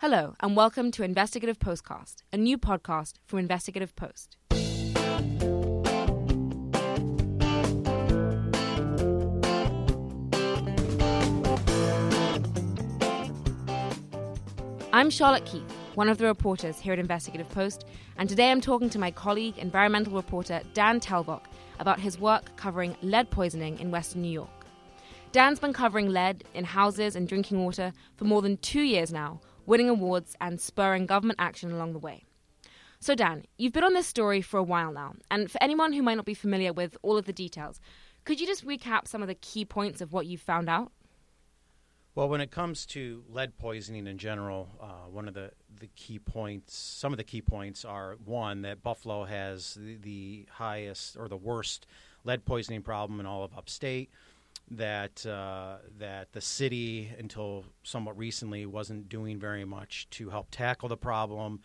Hello, and welcome to Investigative Postcast, a new podcast from Investigative Post. I'm Charlotte Keith, one of the reporters here at Investigative Post, and today I'm talking to my colleague, environmental reporter Dan Telvock, about his work covering lead poisoning in Western New York. Dan's been covering lead in houses and drinking water for more than two years now, winning awards and spurring government action along the way. So, Dan, you've been on this story for a while now, and for anyone who might not be familiar with all of the details, could you just recap some of the key points of what you've found out? Well, when it comes to lead poisoning in general, uh, one of the, the key points, some of the key points are one, that Buffalo has the, the highest or the worst lead poisoning problem in all of upstate that uh, that the city until somewhat recently wasn't doing very much to help tackle the problem,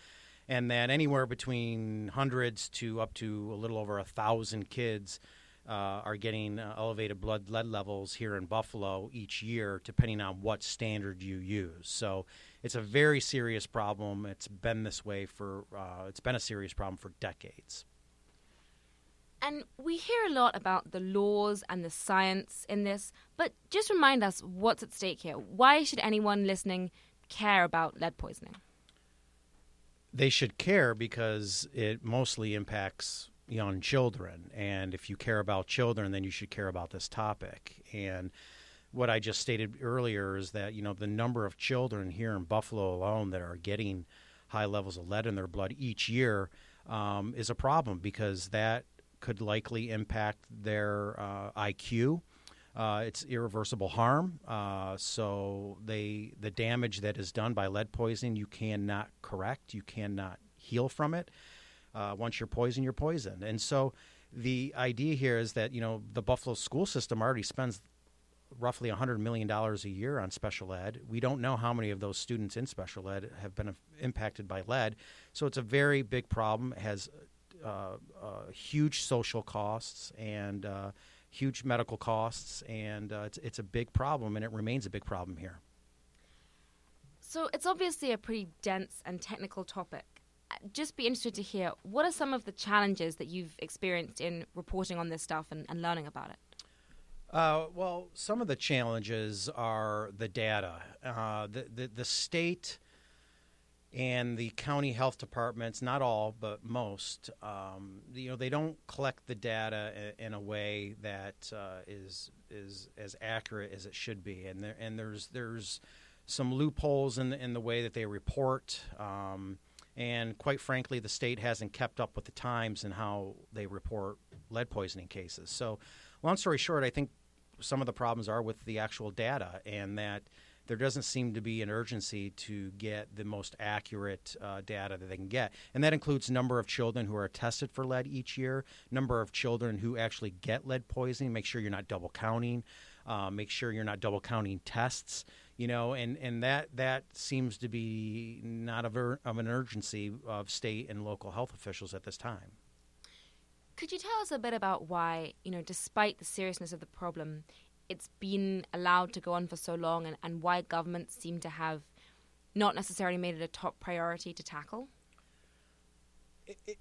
and that anywhere between hundreds to up to a little over a thousand kids uh, are getting uh, elevated blood lead levels here in Buffalo each year, depending on what standard you use. So it's a very serious problem. It's been this way for uh, it's been a serious problem for decades. And we hear a lot about the laws and the science in this, but just remind us what's at stake here. Why should anyone listening care about lead poisoning? They should care because it mostly impacts young children. And if you care about children, then you should care about this topic. And what I just stated earlier is that, you know, the number of children here in Buffalo alone that are getting high levels of lead in their blood each year um, is a problem because that could likely impact their uh, IQ. Uh, it's irreversible harm. Uh, so they the damage that is done by lead poisoning you cannot correct. You cannot heal from it. Uh, once you're poisoned, you're poisoned. And so the idea here is that you know the Buffalo school system already spends roughly $100 million a year on special ed. We don't know how many of those students in special ed have been impacted by lead. So it's a very big problem. It has huge social costs and uh, huge medical costs, and it's, it's a big problem, and it remains a big problem here. So it's obviously a pretty dense and technical topic. Just be interested to hear what are some of the challenges that you've experienced in reporting on this stuff and, and learning about it? Uh, well, some of the challenges are the data. Uh, the, the, the state and the county health departments, not all but most, um, you know, they don't collect the data in a way that uh, is is as accurate as it should be, and there and there's there's some loopholes in the, in the way that they report, um, and quite frankly, the state hasn't kept up with the times and how they report lead poisoning cases. So, long story short, I think some of the problems are with the actual data, and that there doesn't seem to be an urgency to get the most accurate uh, data that they can get. And that includes number of children who are tested for lead each year, number of children who actually get lead poisoning, make sure you're not double counting, uh, make sure you're not double counting tests. You know, and, and that that seems to be not of, of an urgency of state and local health officials at this time. Could you tell us a bit about why, you know, despite the seriousness of the problem, it's been allowed to go on for so long and, and why governments seem to have not necessarily made it a top priority to tackle?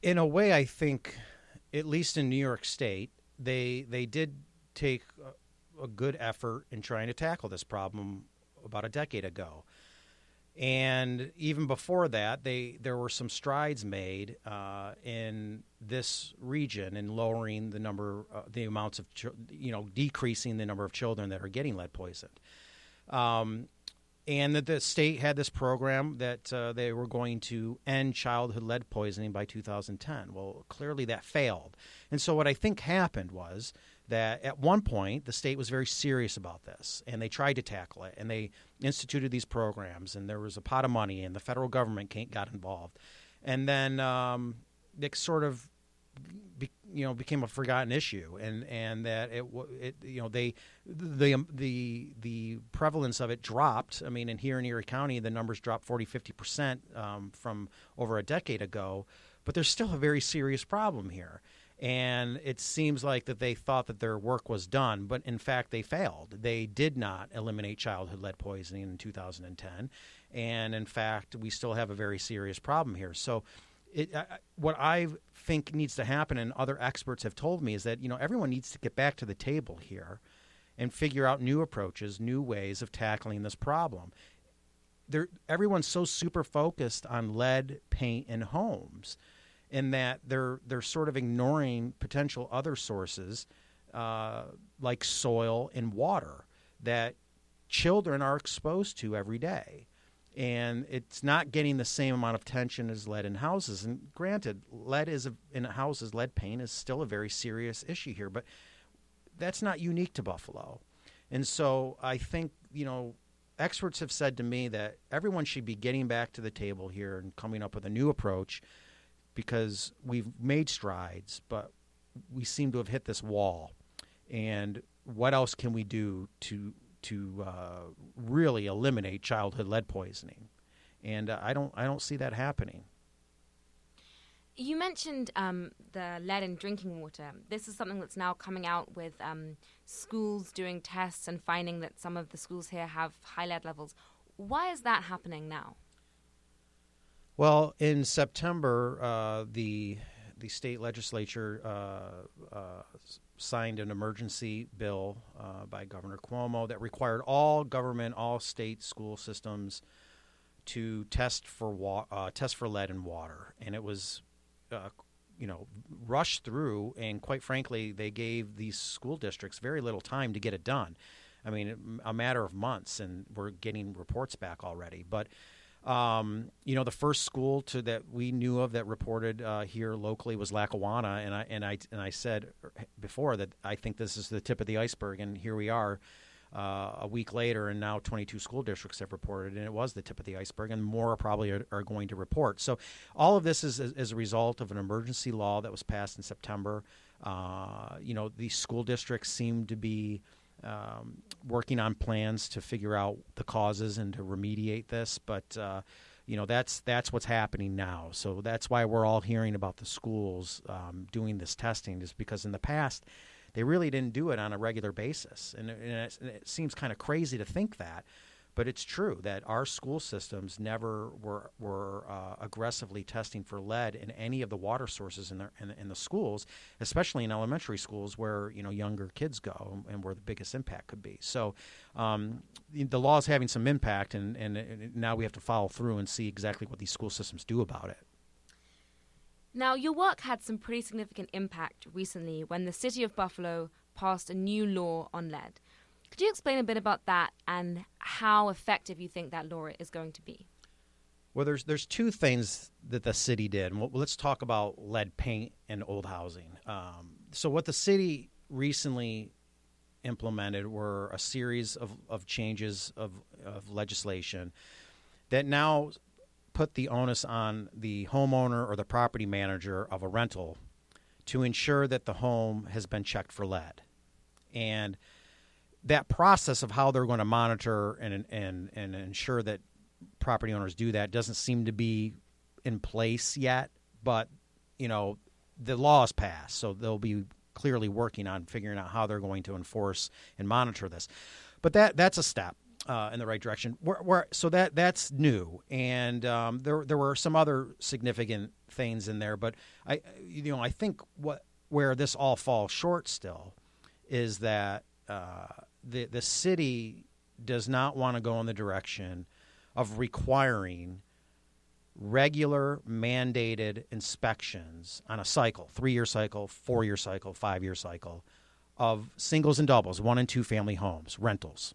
In a way, I think, at least in New York State, they they did take a, a good effort in trying to tackle this problem about a decade ago. And even before that, they there were some strides made uh, in this region in lowering the number, uh, the amounts of, you know, decreasing the number of children that are getting lead poisoned. Um, and that the state had this program that uh, they were going to end childhood lead poisoning by 2010. Well, clearly that failed. And so what I think happened was that at one point the state was very serious about this and they tried to tackle it and they instituted these programs and there was a pot of money and the federal government got involved. And then um, it sort of be, you know became a forgotten issue and and that it, it you know they the um, the the prevalence of it dropped. I mean in here in erie county the numbers dropped 40 50 percent um, from over a decade ago but there's still a very serious problem here and it seems like that they thought that their work was done, but in fact they failed. They did not eliminate childhood lead poisoning in 2010, and in fact we still have a very serious problem here. So, it, uh, what I think needs to happen, and other experts have told me, is that you know everyone needs to get back to the table here and figure out new approaches, new ways of tackling this problem. There, everyone's so super focused on lead paint in homes in that they're they're sort of ignoring potential other sources uh, like soil and water that children are exposed to every day. And it's not getting the same amount of attention as lead in houses. And granted, lead is a, in houses, lead paint is still a very serious issue here, but that's not unique to Buffalo. And so I think, you know, experts have said to me that everyone should be getting back to the table here and coming up with a new approach because we've made strides, but we seem to have hit this wall. And what else can we do to to uh, really eliminate childhood lead poisoning? And uh, I don't I don't see that happening. You mentioned um, the lead in drinking water. This is something that's now coming out with um, schools doing tests and finding that some of the schools here have high lead levels. Why is that happening now? Well, in September, uh, the the state legislature uh, uh, signed an emergency bill uh, by Governor Cuomo that required all government, all state school systems to test for wa- uh, test for lead in water, and it was. Uh, you know, rushed through, and quite frankly, they gave these school districts very little time to get it done. I mean, a matter of months, and we're getting reports back already. But um, you know, the first school to that we knew of that reported uh, here locally was Lackawanna, and I and I and I said before that I think this is the tip of the iceberg, and here we are. Uh, a week later, and now 22 school districts have reported, and it was the tip of the iceberg, and more probably are, are going to report. So, all of this is as a result of an emergency law that was passed in September. Uh, you know, these school districts seem to be um, working on plans to figure out the causes and to remediate this. But uh, you know that's that's what's happening now. So that's why we're all hearing about the schools um, doing this testing, is because in the past they really didn't do it on a regular basis, and, and it, it seems kind of crazy to think that. But it's true that our school systems never were were uh, aggressively testing for lead in any of the water sources in the, in, in, the schools, especially in elementary schools where you know younger kids go and where the biggest impact could be. So um, the law is having some impact, and, and, and now we have to follow through and see exactly what these school systems do about it. Now, your work had some pretty significant impact recently when the city of Buffalo passed a new law on lead. Could you explain a bit about that and how effective you think that law is going to be? Well, there's there's two things that the city did. Let's talk about lead paint and old housing. Um, so, what the city recently implemented were a series of, of changes of, of legislation that now put the onus on the homeowner or the property manager of a rental to ensure that the home has been checked for lead. And that process of how they're going to monitor and and and ensure that property owners do that doesn't seem to be in place yet. But you know, the law is passed, so they'll be clearly working on figuring out how they're going to enforce and monitor this. But that that's a step. Uh, in the right direction. We're, we're, so that that's new, and um, there there were some other significant things in there. But I, you know, I think what where this all falls short still is that uh, the the city does not want to go in the direction of requiring regular mandated inspections on a cycle three year cycle four year cycle five year cycle of singles and doubles one and two family homes rentals.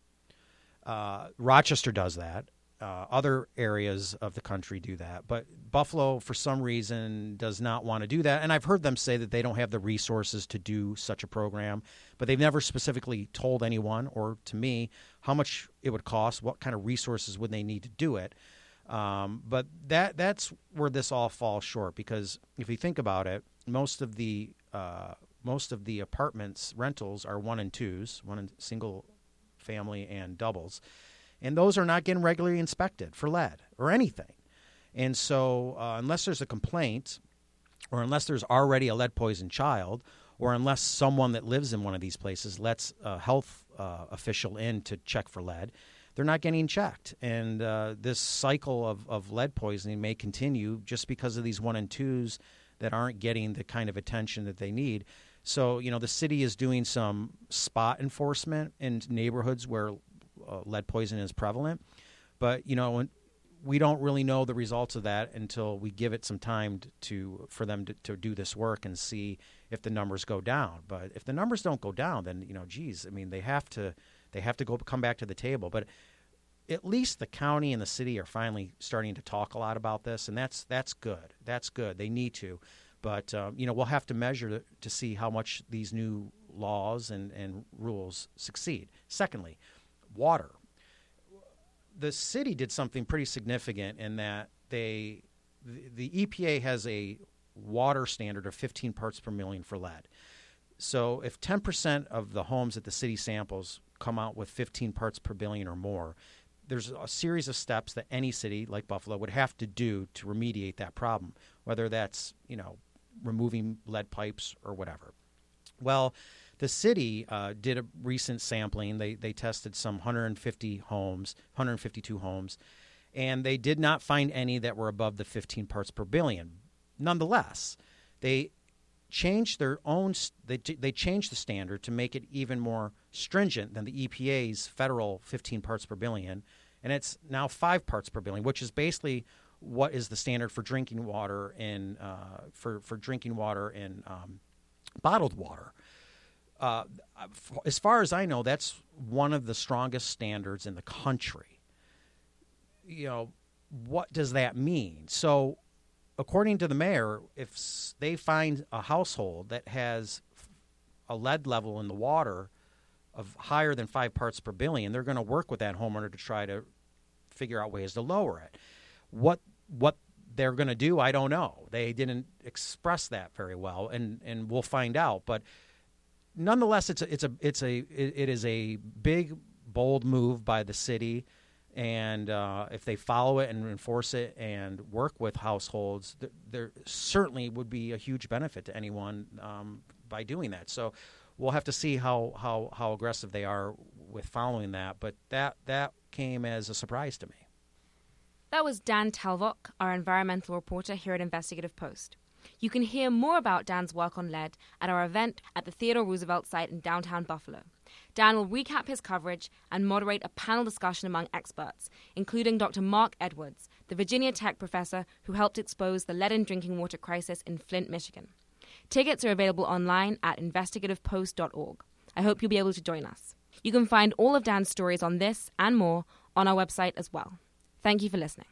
Uh, rochester does that uh, other areas of the country do that, but Buffalo, for some reason, does not want to do that. And I've heard them say that they don't have the resources to do such a program, but they've never specifically told anyone or to me how much it would cost, what kind of resources would they need to do it. Um, but that that's where this all falls short because if you think about it, most of the uh, most of the apartments rentals are one and twos, one and single family and doubles and those are not getting regularly inspected for lead or anything. And so, uh, unless there's a complaint or unless there's already a lead poisoned child, or unless someone that lives in one of these places lets a health uh, official in to check for lead, they're not getting checked. And uh, this cycle of, of lead poisoning may continue just because of these one and twos that aren't getting the kind of attention that they need. So, you know, the city is doing some spot enforcement in neighborhoods where uh, lead poisoning is prevalent. But, you know, we don't really know the results of that until we give it some time to for them to, to do this work and see if the numbers go down. But if the numbers don't go down, then you know, geez, I mean, they have to they have to go come back to the table. But at least the county and the city are finally starting to talk a lot about this, and that's that's good. That's good. They need to, but um, you know, we'll have to measure to see how much these new laws and, and rules succeed. Secondly, water the city did something pretty significant in that they the, EPA has a water standard of 15 parts per million for lead. So if 10% of the homes that the city samples come out with 15 parts per billion or more, there's a series of steps that any city like Buffalo would have to do to remediate that problem, whether that's, you know, removing lead pipes or whatever. Well, the city uh, did a recent sampling. They they tested some 150 homes, 152 homes, and they did not find any that were above the 15 parts per billion. Nonetheless, they changed their own they they changed the standard to make it even more stringent than the EPA's federal 15 parts per billion, and it's now five parts per billion, which is basically what is the standard for drinking water in uh, for for drinking water in um, bottled water uh, as far as I know, that's one of the strongest standards in the country. You know, what does that mean? So, according to the mayor, if they find a household that has a lead level in the water of higher than five parts per billion, they're going to work with that homeowner to try to figure out ways to lower it. What what they're going to do, I don't know. They didn't express that very well, and and we'll find out. But nonetheless, it's a, it's a it's a it, is a big bold move by the city, and uh, if they follow it and enforce it and work with households, th- there certainly would be a huge benefit to anyone um, by doing that. So we'll have to see how how how aggressive they are with following that. But that that came as a surprise to me. That was Dan Telvock, our environmental reporter here at Investigative Post. You can hear more about Dan's work on lead at our event at the Theodore Roosevelt site in downtown Buffalo. Dan will recap his coverage and moderate a panel discussion among experts, including Dr. Marc Edwards, the Virginia Tech professor who helped expose the lead in drinking water crisis in Flint, Michigan. Tickets are available online at investigativepost.org. I hope you'll be able to join us. You can find all of Dan's stories on this and more on our website as well. Thank you for listening.